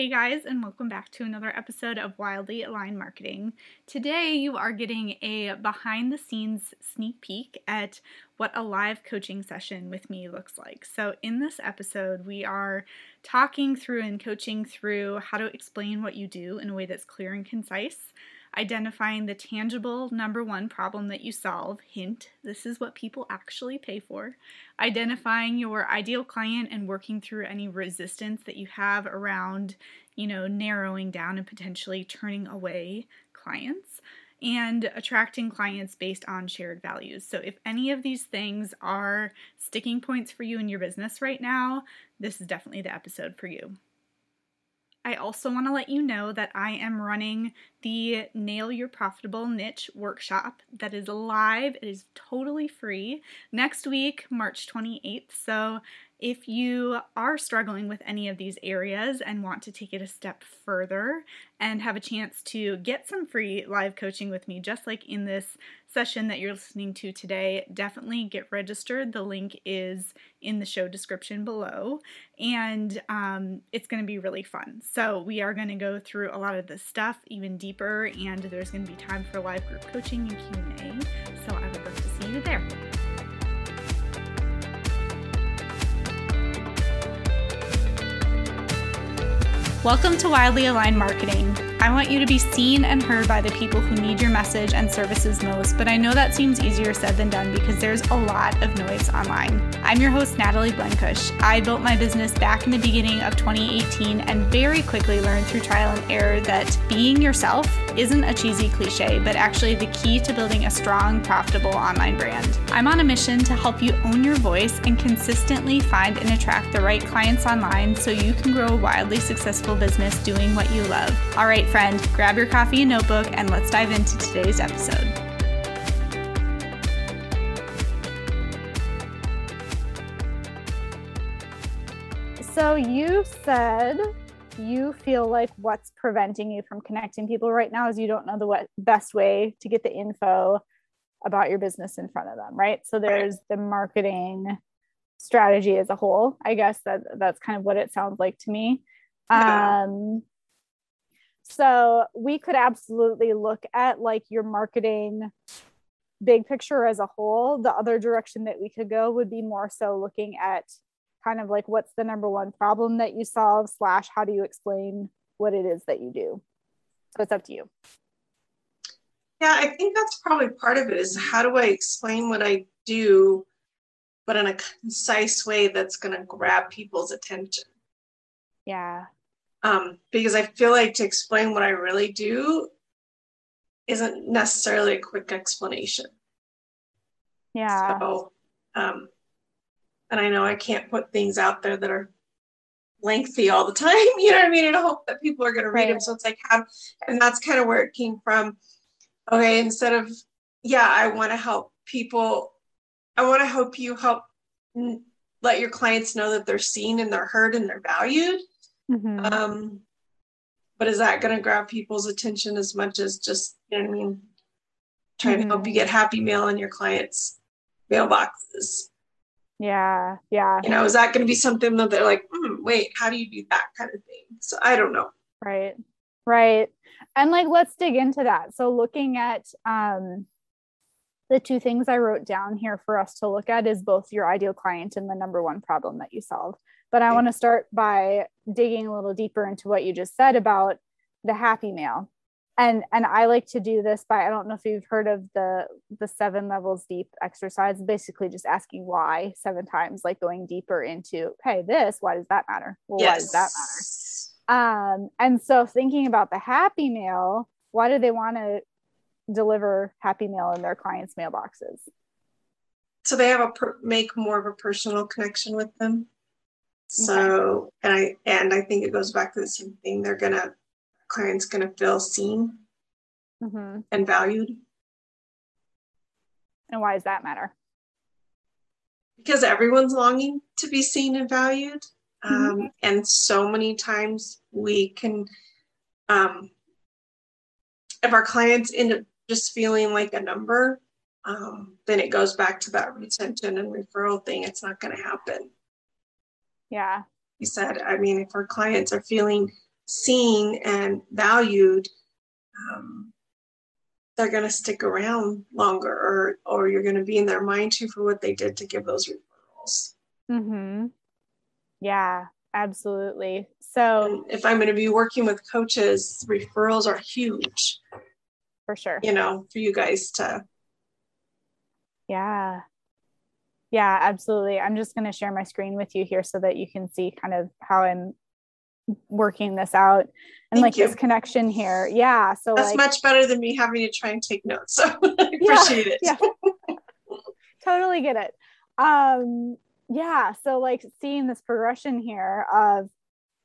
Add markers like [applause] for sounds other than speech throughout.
Hey guys, and welcome back to another episode of Wildly Aligned Marketing. Today, you are getting a behind the scenes sneak peek at what a live coaching session with me looks like. So, in this episode, we are talking through and coaching through how to explain what you do in a way that's clear and concise identifying the tangible number one problem that you solve. Hint, this is what people actually pay for. Identifying your ideal client and working through any resistance that you have around, you know, narrowing down and potentially turning away clients. And attracting clients based on shared values. So, if any of these things are sticking points for you in your business right now, this is definitely the episode for you. I also want to let you know that I am running the Nail Your Profitable Niche workshop that is live. It is totally free next week, March 28th. So if you are struggling with any of these areas and want to take it a step further and have a chance to get some free live coaching with me, just like in this session that you're listening to today, definitely get registered. The link is in the show description below, and um, it's going to be really fun. So, we are going to go through a lot of this stuff even deeper, and there's going to be time for live group coaching and Q&A. So, I would love to see you there. Welcome to Wildly Aligned Marketing. I want you to be seen and heard by the people who need your message and services most, but I know that seems easier said than done because there's a lot of noise online. I'm your host, Natalie Blenkush. I built my business back in the beginning of 2018 and very quickly learned through trial and error that being yourself isn't a cheesy cliche, but actually the key to building a strong, profitable online brand. I'm on a mission to help you own your voice and consistently find and attract the right clients online so you can grow a wildly successful business doing what you love. All right, friend, grab your coffee and notebook and let's dive into today's episode. So, you said you feel like what's preventing you from connecting people right now is you don't know the best way to get the info about your business in front of them, right? So, there's the marketing strategy as a whole. I guess that that's kind of what it sounds like to me. Um, so we could absolutely look at like your marketing big picture as a whole. The other direction that we could go would be more so looking at kind of like what's the number one problem that you solve slash how do you explain what it is that you do. So it's up to you. Yeah, I think that's probably part of it is how do I explain what I do, but in a concise way that's going to grab people's attention. Yeah um, because I feel like to explain what I really do isn't necessarily a quick explanation. Yeah. So, um, and I know I can't put things out there that are lengthy all the [laughs] time. You know what I mean? And I hope that people are going to read right. them. So it's like, how, and that's kind of where it came from. Okay, instead of, yeah, I want to help people. I want to help you help let your clients know that they're seen and they're heard and they're valued. Mm-hmm. Um, but is that going to grab people's attention as much as just, you know what I mean? Trying mm-hmm. to help you get happy mail in your clients' mailboxes. Yeah, yeah. You know, is that going to be something that they're like, mm, wait, how do you do that kind of thing? So I don't know. Right, right. And like, let's dig into that. So looking at um, the two things I wrote down here for us to look at is both your ideal client and the number one problem that you solve. But I want to start by digging a little deeper into what you just said about the happy mail. And and I like to do this by I don't know if you've heard of the the seven levels deep exercise, basically just asking why seven times, like going deeper into, hey, this, why does that matter? Well, yes. why does that matter? Um, and so thinking about the happy mail, why do they want to deliver happy mail in their clients' mailboxes? So they have a per- make more of a personal connection with them. So, okay. and I and I think it goes back to the same thing. They're gonna clients gonna feel seen mm-hmm. and valued. And why does that matter? Because everyone's longing to be seen and valued. Mm-hmm. Um, and so many times we can, um, if our clients end up just feeling like a number, um, then it goes back to that retention and referral thing. It's not going to happen. Yeah. You said, I mean, if our clients are feeling seen and valued, um, they're going to stick around longer or, or you're going to be in their mind too for what they did to give those referrals. Mm-hmm. Yeah, absolutely. So and if I'm going to be working with coaches, referrals are huge. For sure. You know, for you guys to. Yeah. Yeah, absolutely. I'm just going to share my screen with you here so that you can see kind of how I'm working this out and Thank like you. this connection here. Yeah. So that's like, much better than me having to try and take notes. [laughs] So I appreciate it. Yeah. [laughs] totally get it. Um, yeah. So like seeing this progression here of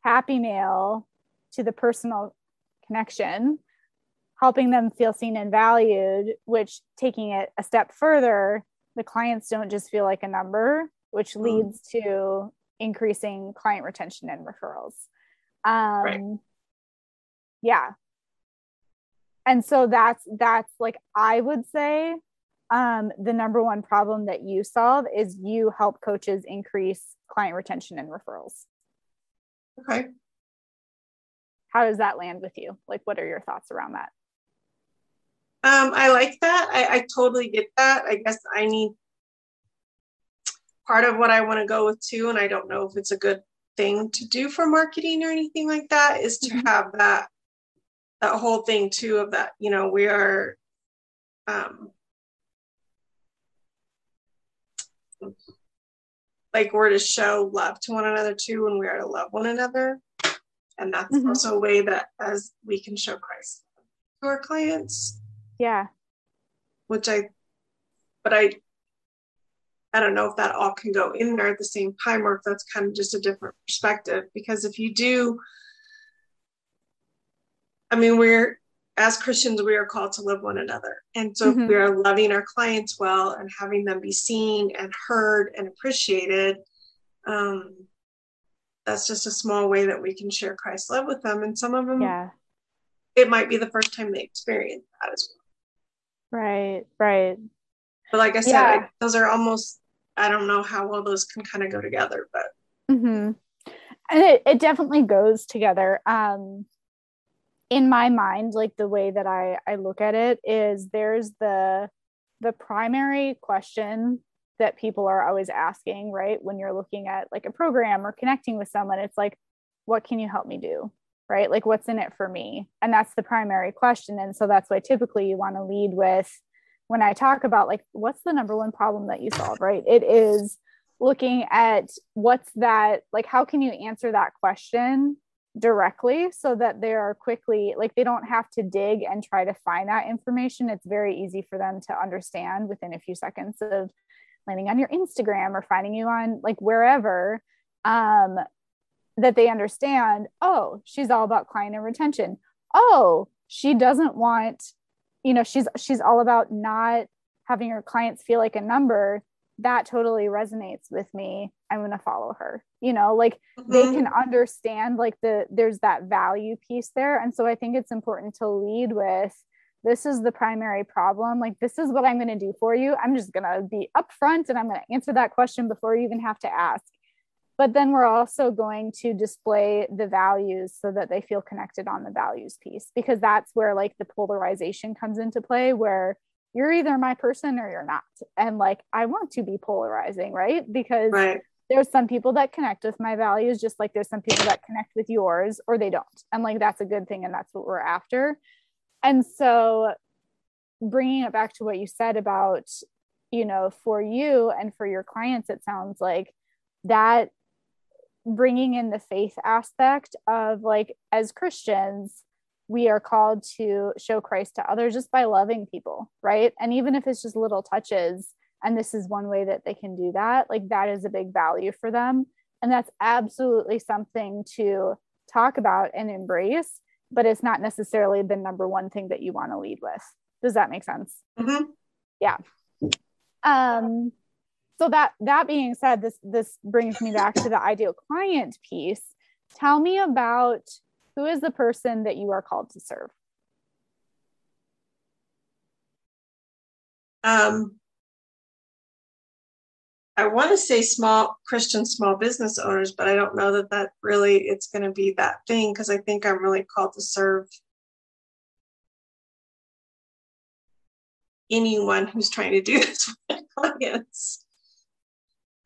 happy mail to the personal connection, helping them feel seen and valued, which taking it a step further, the clients don't just feel like a number, which mm. leads to increasing client retention and referrals. Um, right. Yeah. And so that's that's like I would say um, the number one problem that you solve is you help coaches increase client retention and referrals. Okay. How does that land with you? Like, what are your thoughts around that? Um, I like that. I, I totally get that. I guess I need part of what I want to go with too, and I don't know if it's a good thing to do for marketing or anything like that, is to mm-hmm. have that that whole thing too of that. You know, we are um, like we're to show love to one another too, and we are to love one another, and that's mm-hmm. also a way that as we can show Christ to our clients yeah. Which I, but I, I don't know if that all can go in there at the same time or if that's kind of just a different perspective. Because if you do, I mean, we're, as Christians, we are called to love one another. And so mm-hmm. if we are loving our clients well and having them be seen and heard and appreciated, um, that's just a small way that we can share Christ's love with them. And some of them, yeah. it might be the first time they experience that as well. Right, right. But like I said, yeah. I, those are almost, I don't know how well those can kind of go together, but. Mm-hmm. And it, it definitely goes together. Um, in my mind, like the way that I, I look at it is there's the, the primary question that people are always asking, right? When you're looking at like a program or connecting with someone, it's like, what can you help me do? Right? Like, what's in it for me? And that's the primary question. And so that's why typically you want to lead with when I talk about like, what's the number one problem that you solve, right? It is looking at what's that, like, how can you answer that question directly so that they are quickly, like, they don't have to dig and try to find that information. It's very easy for them to understand within a few seconds of landing on your Instagram or finding you on like wherever. Um, that they understand oh she's all about client and retention. Oh she doesn't want you know she's she's all about not having her clients feel like a number. That totally resonates with me. I'm going to follow her you know like mm-hmm. they can understand like the there's that value piece there. And so i think it's important to lead with this is the primary problem. Like this is what i'm going to do for you. I'm just going to be upfront and i'm going to answer that question before you even have to ask but then we're also going to display the values so that they feel connected on the values piece because that's where like the polarization comes into play where you're either my person or you're not. And like i want to be polarizing right? Because right. there's some people that connect with my values just like there's some people that connect with yours or they don't. And like that's a good thing and that's what we're after. And so bringing it back to what you said about you know for you and for your clients it sounds like that bringing in the faith aspect of like as Christians, we are called to show Christ to others just by loving people, right? And even if it's just little touches, and this is one way that they can do that, like that is a big value for them. And that's absolutely something to talk about and embrace, but it's not necessarily the number one thing that you want to lead with. Does that make sense? Mm-hmm. Yeah. Um, so that that being said this this brings me back to the ideal client piece tell me about who is the person that you are called to serve um I want to say small Christian small business owners, but I don't know that that really it's going to be that thing because I think I'm really called to serve anyone who's trying to do [laughs] this with clients.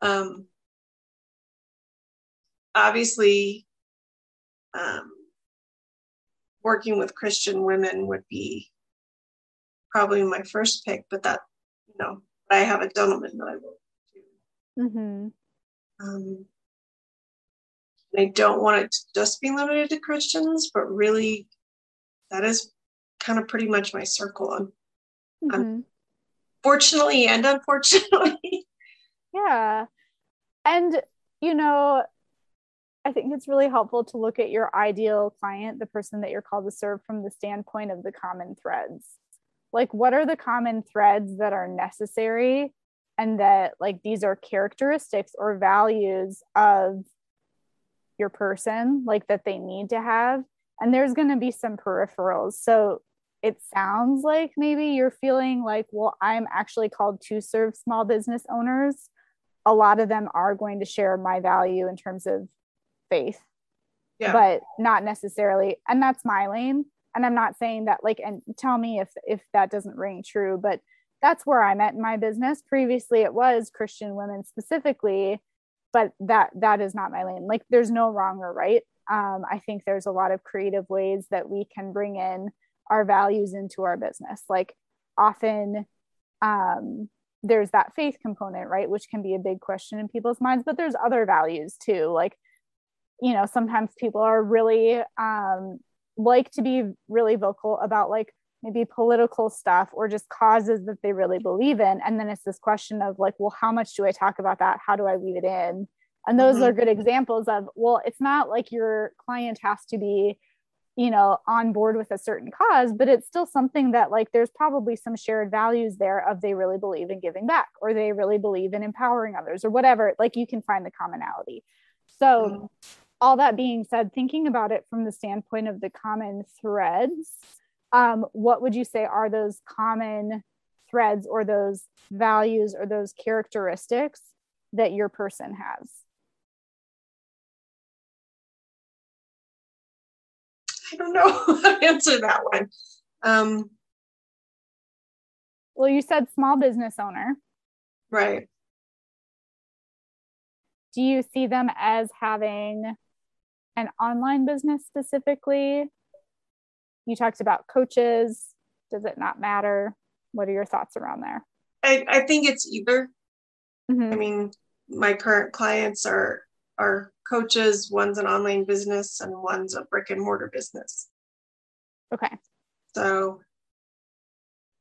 Um, obviously, um, working with Christian women would be probably my first pick, but that, you know, I have a gentleman that I will do. Mm-hmm. Um, I don't want it to just be limited to Christians, but really, that is kind of pretty much my circle. Mm-hmm. Fortunately and unfortunately. [laughs] Yeah. And, you know, I think it's really helpful to look at your ideal client, the person that you're called to serve, from the standpoint of the common threads. Like, what are the common threads that are necessary? And that, like, these are characteristics or values of your person, like, that they need to have. And there's going to be some peripherals. So, it sounds like maybe you're feeling like, well, I'm actually called to serve small business owners. A lot of them are going to share my value in terms of faith, yeah. but not necessarily. And that's my lane. And I'm not saying that like, and tell me if if that doesn't ring true, but that's where I'm at in my business. Previously, it was Christian women specifically, but that that is not my lane. Like, there's no wrong or right. Um, I think there's a lot of creative ways that we can bring in our values into our business. Like often um, there's that faith component, right? Which can be a big question in people's minds, but there's other values too. Like, you know, sometimes people are really um, like to be really vocal about like maybe political stuff or just causes that they really believe in. And then it's this question of like, well, how much do I talk about that? How do I weave it in? And those mm-hmm. are good examples of, well, it's not like your client has to be you know on board with a certain cause but it's still something that like there's probably some shared values there of they really believe in giving back or they really believe in empowering others or whatever like you can find the commonality so mm-hmm. all that being said thinking about it from the standpoint of the common threads um, what would you say are those common threads or those values or those characteristics that your person has I don't know [laughs] how to answer that one. Um, well, you said small business owner. Right. Do you see them as having an online business specifically? You talked about coaches. Does it not matter? What are your thoughts around there? I, I think it's either. Mm-hmm. I mean, my current clients are are coaches, one's an online business, and one's a brick and mortar business. Okay. So,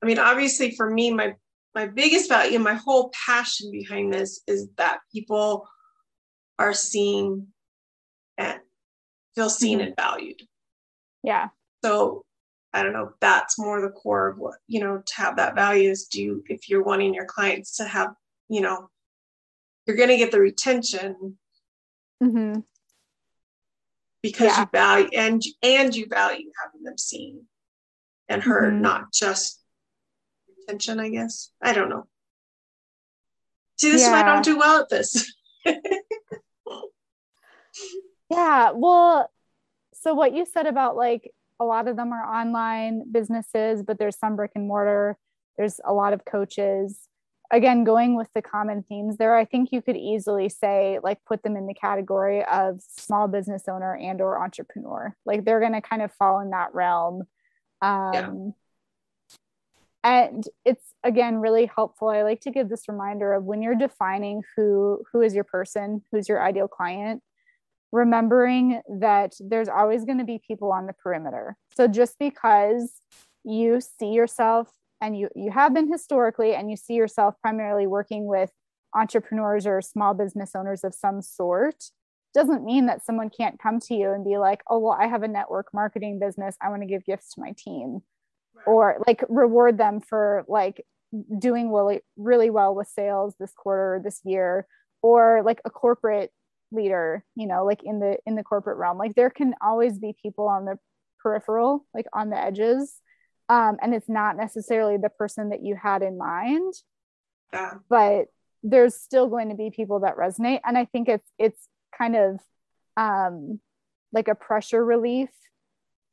I mean, obviously, for me, my my biggest value, my whole passion behind this is that people are seen and feel seen mm-hmm. and valued. Yeah. So I don't know, that's more the core of what, you know, to have that value is do if you're wanting your clients to have, you know, you're going to get the retention Mm-hmm. Because yeah. you value and and you value having them seen and heard, mm-hmm. not just attention. I guess I don't know. See, this yeah. is why I don't do well at this. [laughs] yeah, well, so what you said about like a lot of them are online businesses, but there's some brick and mortar. There's a lot of coaches again going with the common themes there i think you could easily say like put them in the category of small business owner and or entrepreneur. Like they're going to kind of fall in that realm. Um, yeah. and it's again really helpful. I like to give this reminder of when you're defining who who is your person who's your ideal client remembering that there's always going to be people on the perimeter. So just because you see yourself and you you have been historically and you see yourself primarily working with entrepreneurs or small business owners of some sort doesn't mean that someone can't come to you and be like oh well i have a network marketing business i want to give gifts to my team right. or like reward them for like doing really really well with sales this quarter this year or like a corporate leader you know like in the in the corporate realm like there can always be people on the peripheral like on the edges um, and it's not necessarily the person that you had in mind. Yeah. but there's still going to be people that resonate. And i think it's it's kind of um like a pressure relief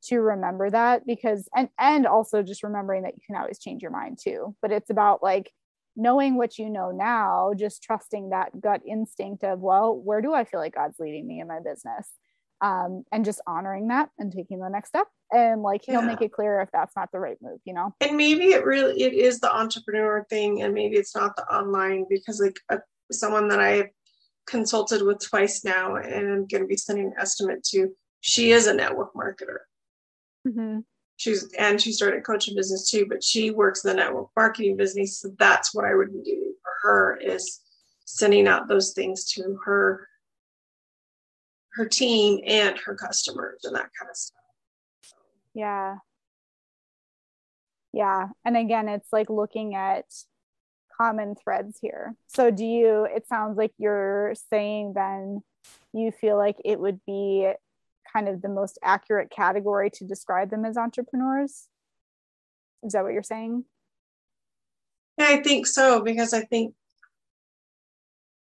to remember that because and and also just remembering that you can always change your mind too. But it's about like knowing what you know now just trusting that gut instinct of well where do i feel like god's leading me in my business um, and just honoring that and taking the next step and like he'll yeah. make it clear if that's not the right move you know and maybe it really it is the entrepreneur thing and maybe it's not the online because like a, someone that i consulted with twice now and i'm going to be sending an estimate to she is a network marketer mm-hmm. she's and she started coaching business too but she works in the network marketing business so that's what i would be doing for her is sending out those things to her her team and her customers and that kind of stuff. Yeah. Yeah. And again, it's like looking at common threads here. So, do you, it sounds like you're saying then you feel like it would be kind of the most accurate category to describe them as entrepreneurs? Is that what you're saying? Yeah, I think so because I think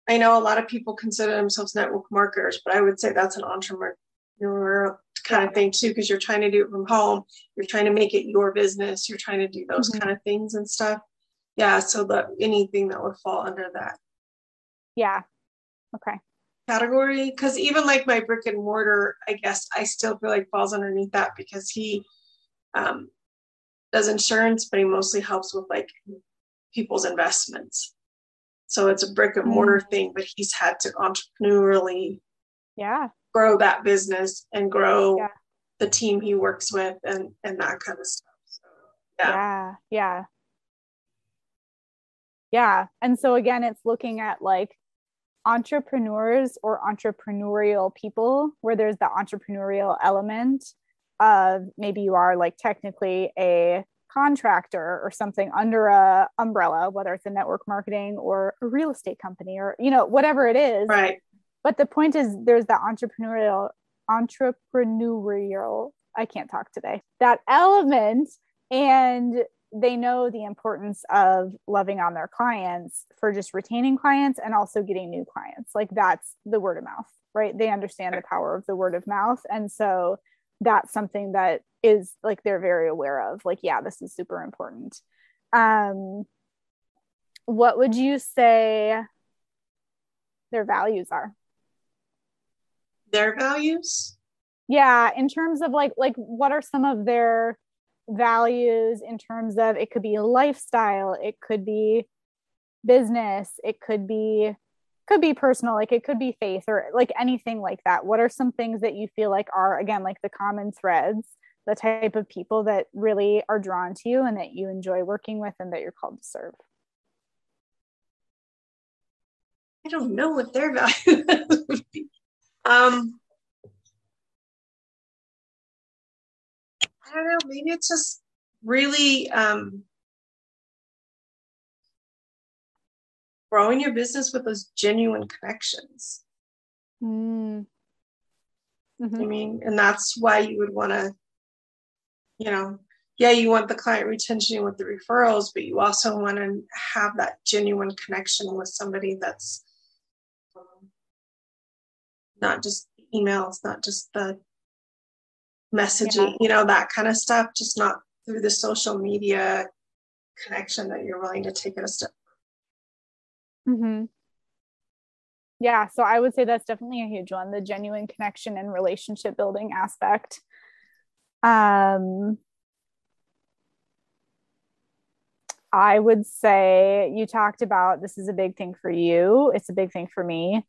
I know a lot of people consider themselves network marketers, but I would say that's an entrepreneur kind of thing too, because you're trying to do it from home. You're trying to make it your business. You're trying to do those mm-hmm. kind of things and stuff. Yeah. So that anything that would fall under that. Yeah. Okay. Category. Cause even like my brick and mortar, I guess I still feel like falls underneath that because he um, does insurance, but he mostly helps with like people's investments. So it's a brick and mortar mm. thing, but he's had to entrepreneurially yeah grow that business and grow yeah. the team he works with and and that kind of stuff. So, yeah. Yeah. Yeah. Yeah. And so again, it's looking at like entrepreneurs or entrepreneurial people where there's the entrepreneurial element of maybe you are like technically a contractor or something under a umbrella whether it's a network marketing or a real estate company or you know whatever it is. Right. But the point is there's that entrepreneurial entrepreneurial i can't talk today that element and they know the importance of loving on their clients for just retaining clients and also getting new clients. Like that's the word of mouth right? They understand the power of the word of mouth. And so that's something that is like they're very aware of like yeah this is super important. Um what would you say their values are? Their values? Yeah in terms of like like what are some of their values in terms of it could be lifestyle it could be business it could be could be personal like it could be faith or like anything like that. What are some things that you feel like are again like the common threads the type of people that really are drawn to you and that you enjoy working with and that you're called to serve? I don't know what their value [laughs] um i don't know maybe it's just really um growing your business with those genuine connections. Mm. Mm-hmm. I mean, and that's why you would want to, you know, yeah, you want the client retention with the referrals, but you also want to have that genuine connection with somebody that's um, not just emails, not just the messaging, yeah. you know, that kind of stuff, just not through the social media connection that you're willing to take it a step Mm-hmm. Yeah, so I would say that's definitely a huge one the genuine connection and relationship building aspect. Um, I would say you talked about this is a big thing for you, it's a big thing for me.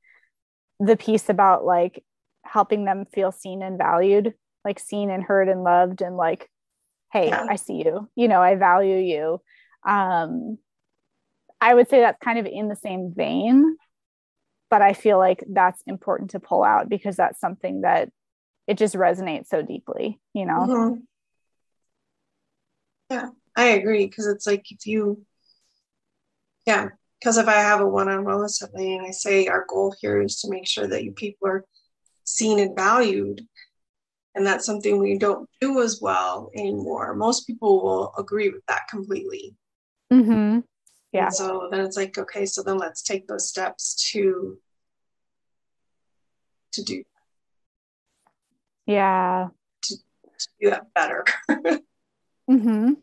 The piece about like helping them feel seen and valued, like seen and heard and loved, and like, hey. I see you, you know, I value you. Um, I would say that's kind of in the same vein, but I feel like that's important to pull out because that's something that it just resonates so deeply, you know? Mm-hmm. Yeah, I agree. Cause it's like if you, yeah, because if I have a one on one with somebody and I say our goal here is to make sure that you people are seen and valued, and that's something we don't do as well anymore, most people will agree with that completely. Mm-hmm Yeah. And so then it's like, okay, so then let's take those steps to to do Yeah. to do that better. [laughs] Mm-hmm.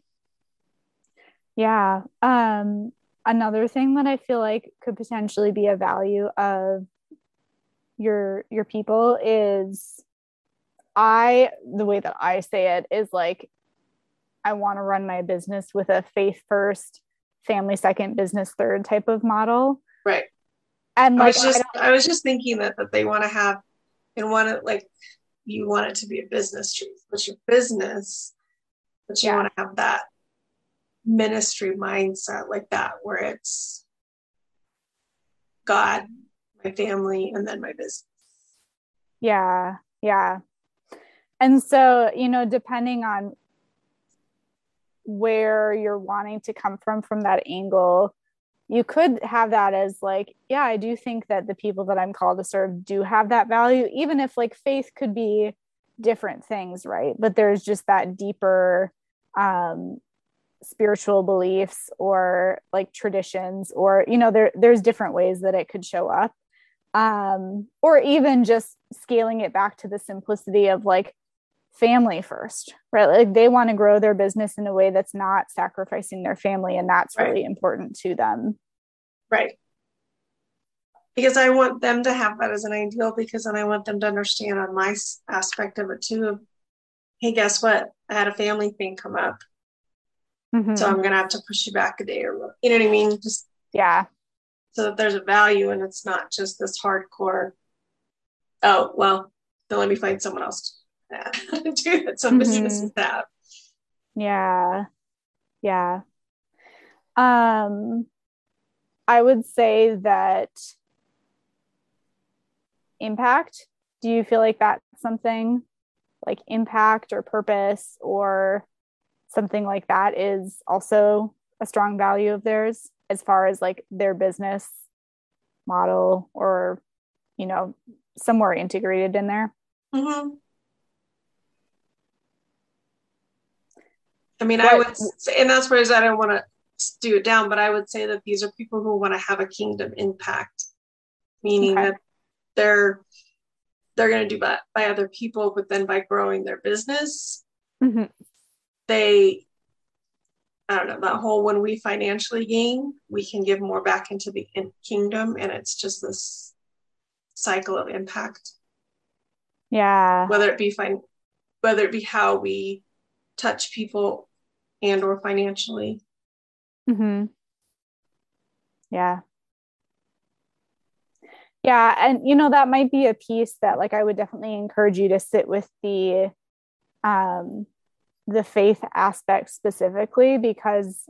Yeah. Um, another thing that I feel like could potentially be a value of your your people is I the way that I say it is like I want to run my business with a faith first, family second, business third type of model. right. And I was just I, was just thinking that that they want to have and want to like you want it to be a business truth, but your business, but you Yeah. want to have that ministry mindset like that where it's God, my family, and then my business. Yeah, yeah. And so, you know, depending on where you're wanting to come from from that angle, you could have that as like, yeah, I do think that the people that I'm called to serve do have that value, even if like faith could be different things, right? But there's just that deeper um spiritual beliefs or like traditions or you know there there's different ways that it could show up um, or even just scaling it back to the simplicity of like family first, right? Like they want to grow their business in a way that's not sacrificing their family, and that's Right. really important to them. Right. Because I want them to have that as an ideal because then I want them to understand on my aspect of it too. Of, hey, guess what? I had a family thing come up. Mhm. So I'm going to have to push you back a day or, you know what I mean? Just yeah, so that there's a value and it's not just this hardcore, oh, well, then let me find someone else [laughs] do that. Some Mhm. businesses have. yeah, yeah. Um, I would say that impact. Do you feel like that's something like impact or purpose or something like that is also a strong value of theirs as far as like their business model or you know somewhere integrated in there hmm I mean, I would say, and that's where I don't want to do it down, but I would say that these are people who want to have a kingdom impact, meaning Okay. that they're they're going to do that by other people, but then by growing their business, Mhm. they I don't know that whole when we financially gain, we can give more back into the in- kingdom, and it's just this cycle of impact. yeah whether it be fine whether it be how we touch people and or financially hmm Yeah. Yeah. And, you know, that might be a piece that, like, I would definitely encourage you to sit with the, um, the faith aspect specifically because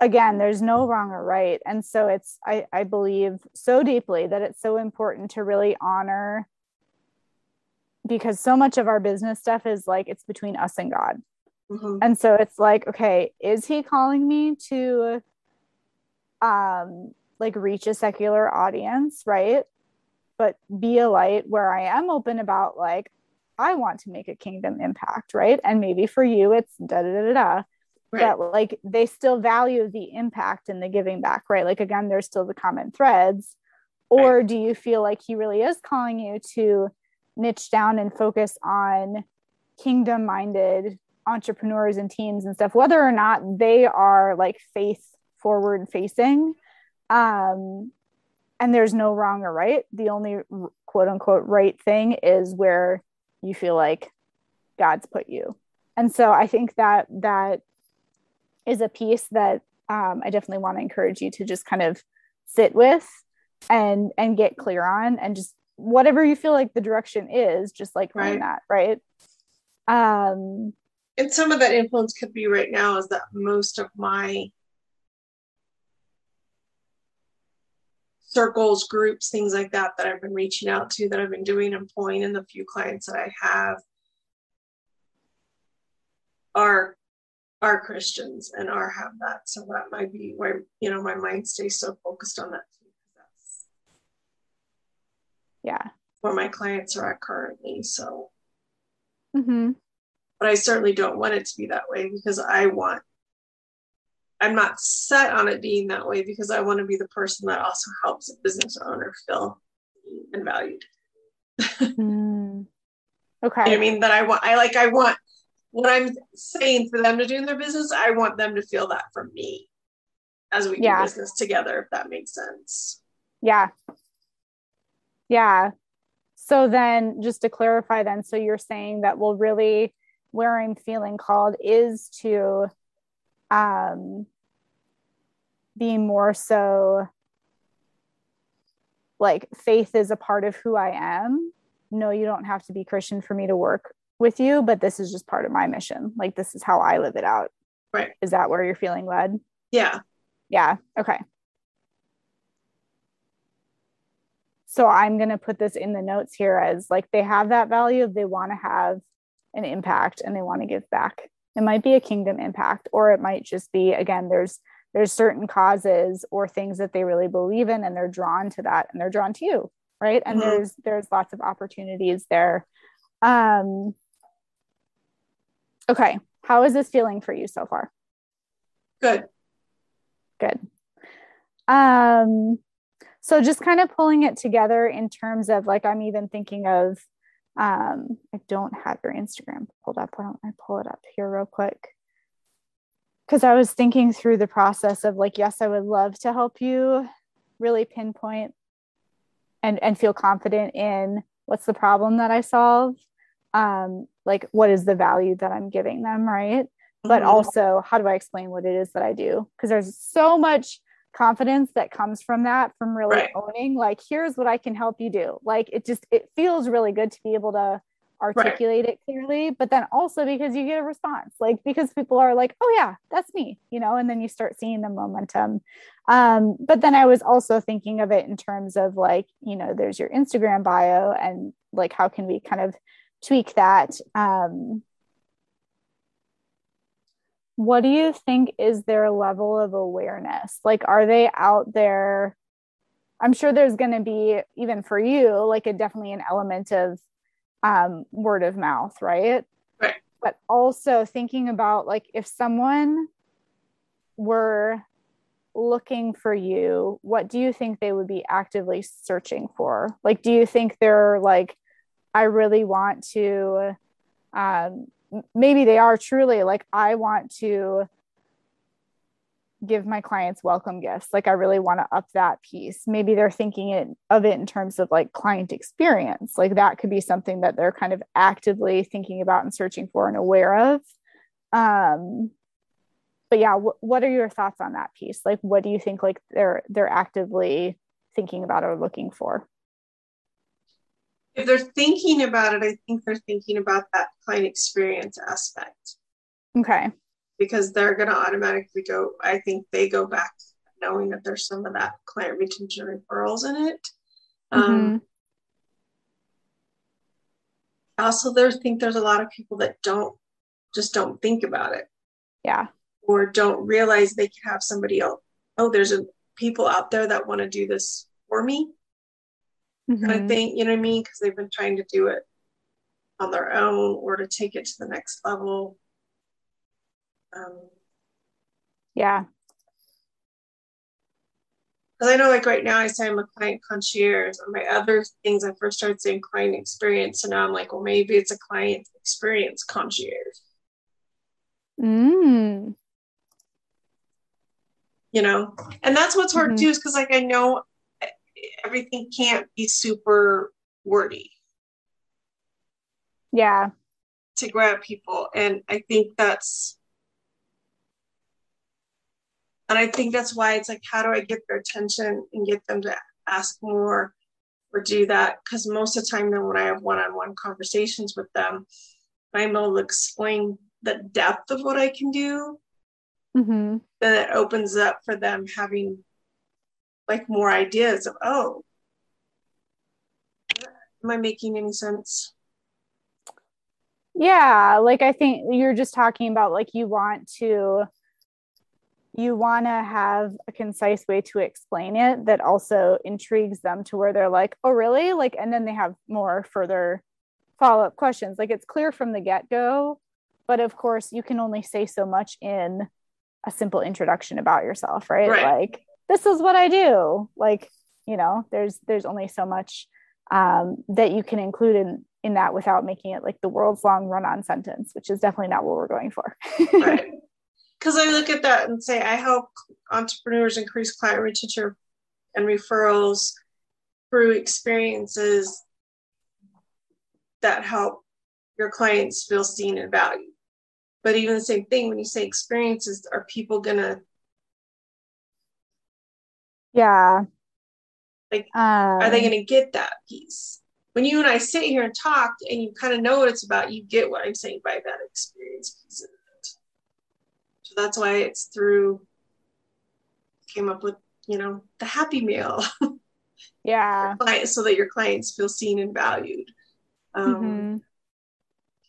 again there's no wrong or right and so it's I, I believe so deeply that it's so important to really honor because so much of our business stuff is like it's between us and god. Mhm. and so it's like okay is he calling me to um like reach a secular audience right? But be a light where i am open about like i want to make a kingdom impact right? And maybe for you it's da da da da da. Right. But like they still value the impact and the giving back right? Like again there's still the common threads. Or do you feel like he really is calling you to niche down and focus on kingdom minded entrepreneurs and teams and stuff whether or not they are like faith forward facing um and there's no wrong or right. The only quote unquote right thing is where you feel like god's put you. And so i think that that is a piece that um, i definitely want to encourage you to just kind of sit with and and get clear on and just whatever you feel like the direction is just like Right. that right? Um and some of that influence could be right now is that most of my circles groups things like that that i've been reaching out to that i've been doing and pulling in the few clients that i have are are christians and are have that. So that might be where you know my mind stays so focused on that. too 'cause that's yeah where my clients are at currently so mm-hmm. but I certainly don't want it to be that way because I want I'm not set on it being that way because I want to be the person that also helps a business owner feel and valued. [laughs] mm. Okay. You know I mean that I want I like I want what I'm saying for them to do in their business, I want them to feel that from me as we yeah. do business together, if that makes sense. Yeah. Yeah. So then just to clarify then, so you're saying that well really where I'm feeling called is to um be more so like faith is a part of who I am. No, you don't have to be Christian for me to work with you, but this is just part of my mission. Like this is how I live it out. Right. Is that where you're feeling led? Yeah. Yeah. Okay. So I'm going to put this in the notes here as like they have that value, they want to have an impact and they want to give back. It might be a kingdom impact or it might just be again there's there's certain causes or things that they really believe in and they're drawn to that and they're drawn to you right? And mm-hmm. there's there's lots of opportunities there. Um okay how is this feeling for you so far? Good. Good. Um so just kind of pulling it together in terms of like i'm even thinking of um i don't have your instagram pulled up why don't i pull it up here real quick because I was thinking through the process of like, yes, I would love to help you really pinpoint and and feel confident in what's the problem that I solve, um, like what is the value that I'm giving them, right? Mm-hmm. But also, how do I explain what it is that I do? Because there's so much confidence that comes from that, from really right. owning, like, here's what I can help you do. Like, it just it feels really good to be able to articulate right. it clearly, but then also because you get a response, like because people are like, oh yeah, that's me, you know, and then you start seeing the momentum. Um, but then I was also thinking of it in terms of like, you know, there's your Instagram bio and like how can we kind of tweak that? Um, what do you think is their level of awareness? Like, are they out there? I'm sure there's going to be, even for you, like a definitely an element of um, word of mouth, right? Right. But also thinking about like if someone were looking for you, what do you think they would be actively searching for? Like, do you think they're like, I really want to, um, maybe they are truly like, I want to give my clients welcome gifts. Like i really want to up that piece. Maybe they're thinking it, of it in terms of like client experience. Like that could be something that they're kind of actively thinking about and searching for and aware of. Um but yeah w- what are your thoughts on that piece? Like what do you think like they're they're actively thinking about or looking for if they're thinking about it i think they're thinking about that client experience aspect okay because they're going to automatically go, I think they go back knowing that there's some of that client retention referrals in it. Um, mm-hmm. Also, there think there's a lot of people that don't just don't think about it. Yeah. Or don't realize they can have somebody else. Oh, there's a people out there that want to do this for me. Mm-hmm. And I think, you know what I mean? Because they've been trying to do it on their own or to take it to the next level. Um, yeah. Because I know, like right now, I say I'm a client concierge. On my other things, I first started saying client experience, and now I'm like, well, maybe it's a client experience concierge. Mm. You know, and that's what's hard mm-hmm. too, is because like I know everything can't be super wordy. Yeah. To grab people, and I think that's and I think that's why it's like, how do I get their attention and get them to ask more or do that? Because most of the time, then when I have one on one conversations with them, I'm able to explain the depth of what I can do. Mm-hmm. Then it opens up for them having like more ideas of, oh, am I making any sense? Yeah, like I think you're just talking about like you want to you want to have a concise way to explain it that also intrigues them to where they're like, oh, really? Like, and then they have more further follow up questions. Like, it's clear from the get go, but of course, you can only say so much in a simple introduction about yourself right, Right. like this is what i do. Like you know there's there's only so much um, that you can include in in that without making it like the world's long run-on sentence which is definitely not what we're going for. [laughs] Right. Because i look at that and say i help entrepreneurs increase client retention and referrals through experiences that help your clients feel seen and valued. But even the same thing when you say experiences are people gonna yeah. Like, um, are they gonna get that piece? When you and i sit here and talk and you kind of know what it's about you get what i'm saying by that experience piece of it. So that's why it's through came up with you know the happy meal. [laughs] Yeah. So that your clients feel seen and valued. Um Mhm.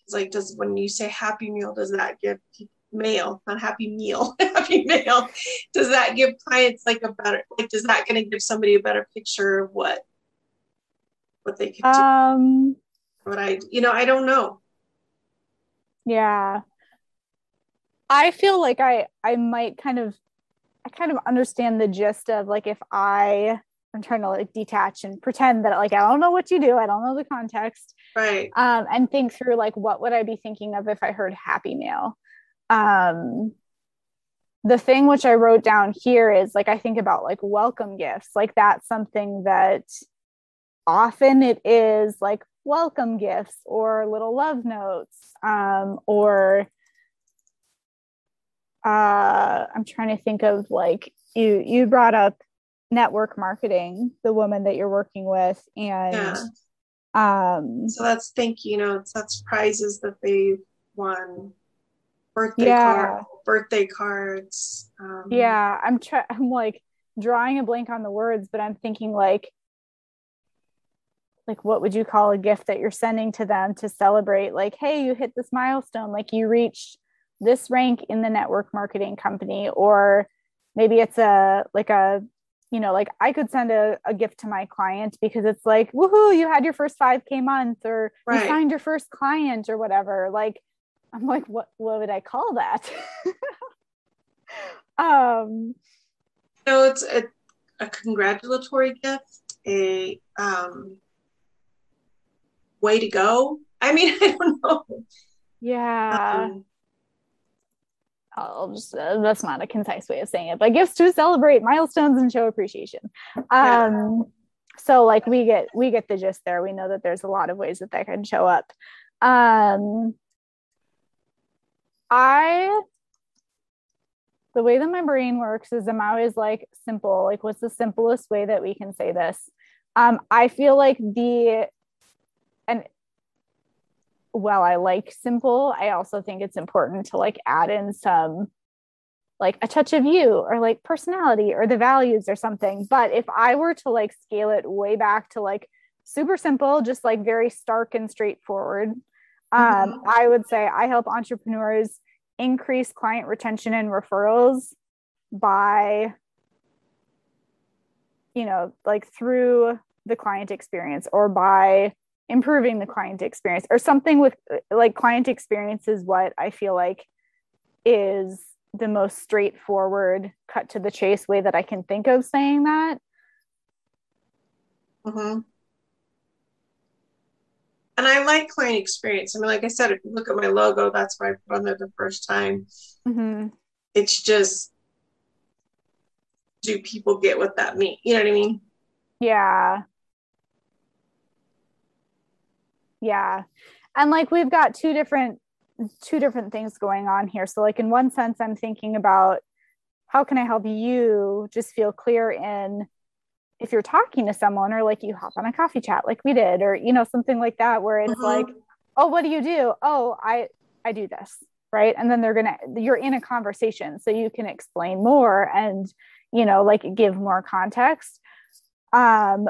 it's like does when you say happy meal does that give people mail not happy meal [laughs] happy mail does that give clients like a better like does that going to give somebody a better picture of what what they can do um what i you know i don't know Yeah. I feel like I I might kind of I kind of understand the gist of like if I I'm trying to like detach and pretend that like I don't know what you do, I don't know the context, right um, and think through like what would I be thinking of if I heard happy meal. Um, the thing which I wrote down here is like I think about like welcome gifts, like that's something that often it is like welcome gifts or little love notes um, or uh, I'm trying to think of like you you brought up network marketing, the woman that you're working with, and yeah. um, so that's thank you notes that's prizes that they won birthday Yeah. card birthday cards um, yeah, I'm trying. [laughs] I'm like drawing a blank on the words, but I'm thinking like like what would you call a gift that you're sending to them to celebrate like hey you hit this milestone like you reached this rank in the network marketing company or maybe it's a like a you know like i could send a, a gift to my client because it's like woohoo you had your first 5k month or Right. you signed your first client or whatever like i'm like what what would i call that [laughs] um No, it's a, a congratulatory gift, a um, way to go. I mean, [laughs] I don't know. yeah Um, I'll just uh, that's not a concise way of saying it, but gifts to celebrate milestones and show appreciation. Yeah. Um, so like we get we get the gist there. We know that there's a lot of ways that that can show up. Um, I the way that my brain works is I'm always like simple. Like, what's the simplest way that we can say this? Um, I feel like the and while I like simple, I also think it's important to like add in some like a touch of you or like personality or the values or something. But if I were to like scale it way back to like super simple, just like very stark and straightforward, um, Mhm. I would say I help entrepreneurs increase client retention and referrals by, you know, like through the client experience or by improving the client experience or something with like client experience is what I feel like is the most straightforward, cut to the chase way that I can think of saying that. mhm. And I like client experience. I mean, like I said, if you look at my logo, that's why I put on there the first time. Mm-hmm. It's just, do people get what that means? You know what I mean? Yeah. Yeah. And like we've got two different two different things going on here. So like in one sense I'm thinking about how can I help you just feel clear in if you're talking to someone or like you hop on a coffee chat like we did or you know something like that where it's Mhm. like oh what do you do? Oh, I I do this, right? And then they're going to you're in a conversation so you can explain more and you know like give more context. Um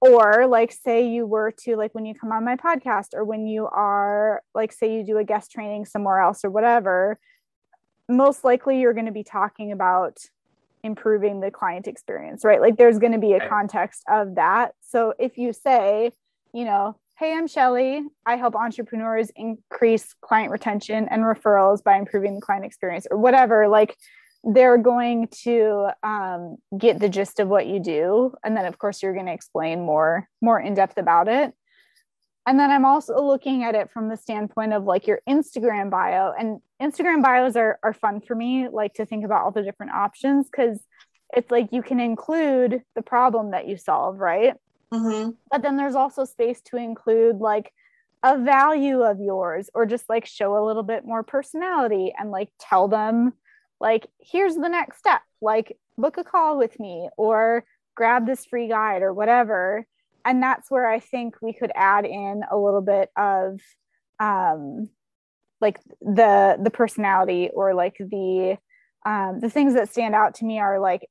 or like say you were to like when you come on my podcast or when you are like say you do a guest training somewhere else or whatever most likely you're going to be talking about improving the client experience right like there's going to be a context of that so if you say you know Hey, I'm Shelly. I help entrepreneurs increase client retention and referrals by improving the client experience or whatever. Like they're going to um, get the gist of what you do. And then of course you're going to explain more, more in depth about it. And then I'm also looking at it from the standpoint of like your Instagram bio and Instagram bios are, are fun for me, like to think about all the different options. Cause it's like you can include the problem that you solve, right? Mm-hmm. But then there's also space to include like a value of yours or just like show a little bit more personality and like tell them like here's the next step like book a call with me or grab this free guide or whatever and that's where i think we could add in a little bit of um like the the personality or like the um the things that stand out to me are like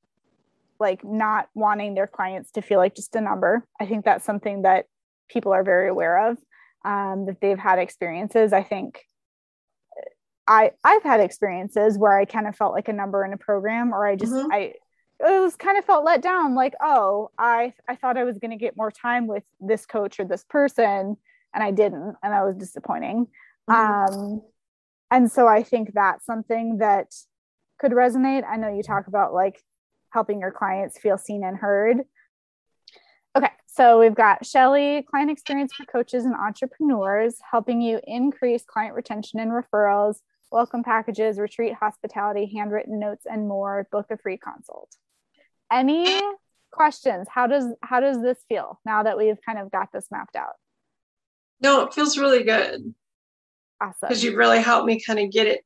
like not wanting their clients to feel like just a number. I think that's something that people are very aware of um, that they've had experiences. I think I I've had experiences where I kind of felt like a number in a program, or I just mm-hmm. I it was kind of felt let down. Like oh I I thought I was going to get more time with this coach or this person, and I didn't, and that was disappointing. Mm-hmm. Um, and so I think that's something that could resonate. I know you talk about like helping your clients feel seen and heard. Okay, so we've got Shelly, client experience for coaches and entrepreneurs, helping you increase client retention and referrals, welcome packages, retreat hospitality, handwritten notes, and more. Book a free consult. Any questions? How does how does this feel now that we've kind of got this mapped out? No, it feels really good. Awesome. Because you've really helped me kind of get it,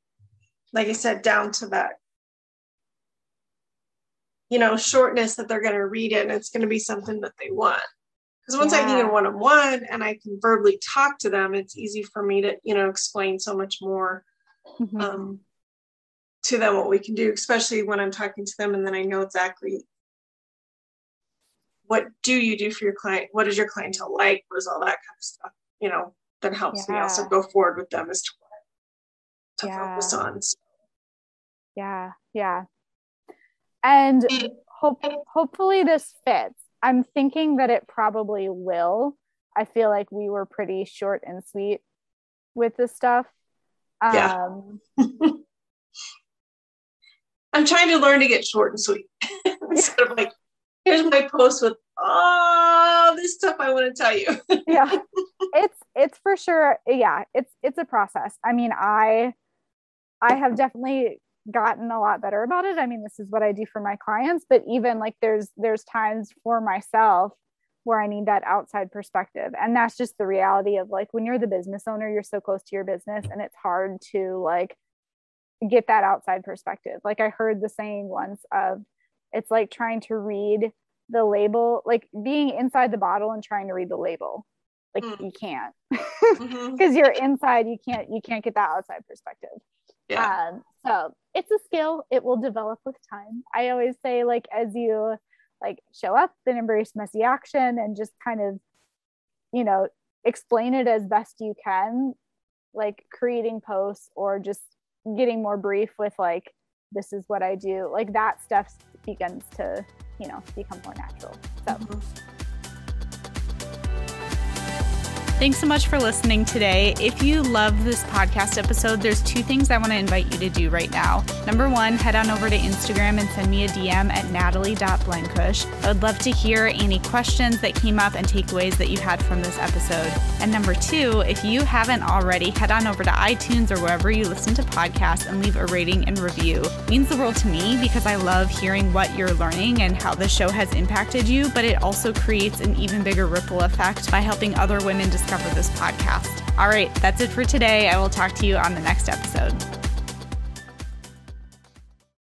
like I said, down to that you know shortness that they're going to read it and it's going to be something that they want because once yeah. i can get one-on-one and i can verbally talk to them it's easy for me to you know explain so much more mm-hmm. um, to them what we can do especially when i'm talking to them and then i know exactly what do you do for your client what is your clientele like what is all that kind of stuff you know that helps yeah. me also go forward with them as to what to yeah. focus on so. yeah yeah and hope, hopefully this fits. I'm thinking that it probably will. I feel like we were pretty short and sweet with this stuff. Yeah. Um, [laughs] I'm trying to learn to get short and sweet [laughs] instead of like, here's my post with all this stuff I want to tell you. [laughs] yeah, it's it's for sure. Yeah, it's it's a process. I mean, I I have definitely gotten a lot better about it. I mean, this is what I do for my clients, but even like there's there's times for myself where I need that outside perspective. And that's just the reality of like when you're the business owner, you're so close to your business and it's hard to like get that outside perspective. Like I heard the saying once of it's like trying to read the label, like being inside the bottle and trying to read the label. Like mm. you can't because mm-hmm. [laughs] you're inside, you can't you can't get that outside perspective. Yeah. Um, so it's a skill. It will develop with time. I always say, like, as you like show up and embrace messy action and just kind of, you know, explain it as best you can, like creating posts or just getting more brief with like, this is what I do. Like that stuff begins to, you know, become more natural. So. Mm-hmm. Thanks so much for listening today. If you love this podcast episode, there's two things I want to invite you to do right now. Number one, head on over to Instagram and send me a DM at natalie.blenkush. I would love to hear any questions that came up and takeaways that you had from this episode. And number two, if you haven't already, head on over to iTunes or wherever you listen to podcasts and leave a rating and review. It means the world to me because I love hearing what you're learning and how the show has impacted you, but it also creates an even bigger ripple effect by helping other women discover discover this podcast. All right, that's it for today. I will talk to you on the next episode.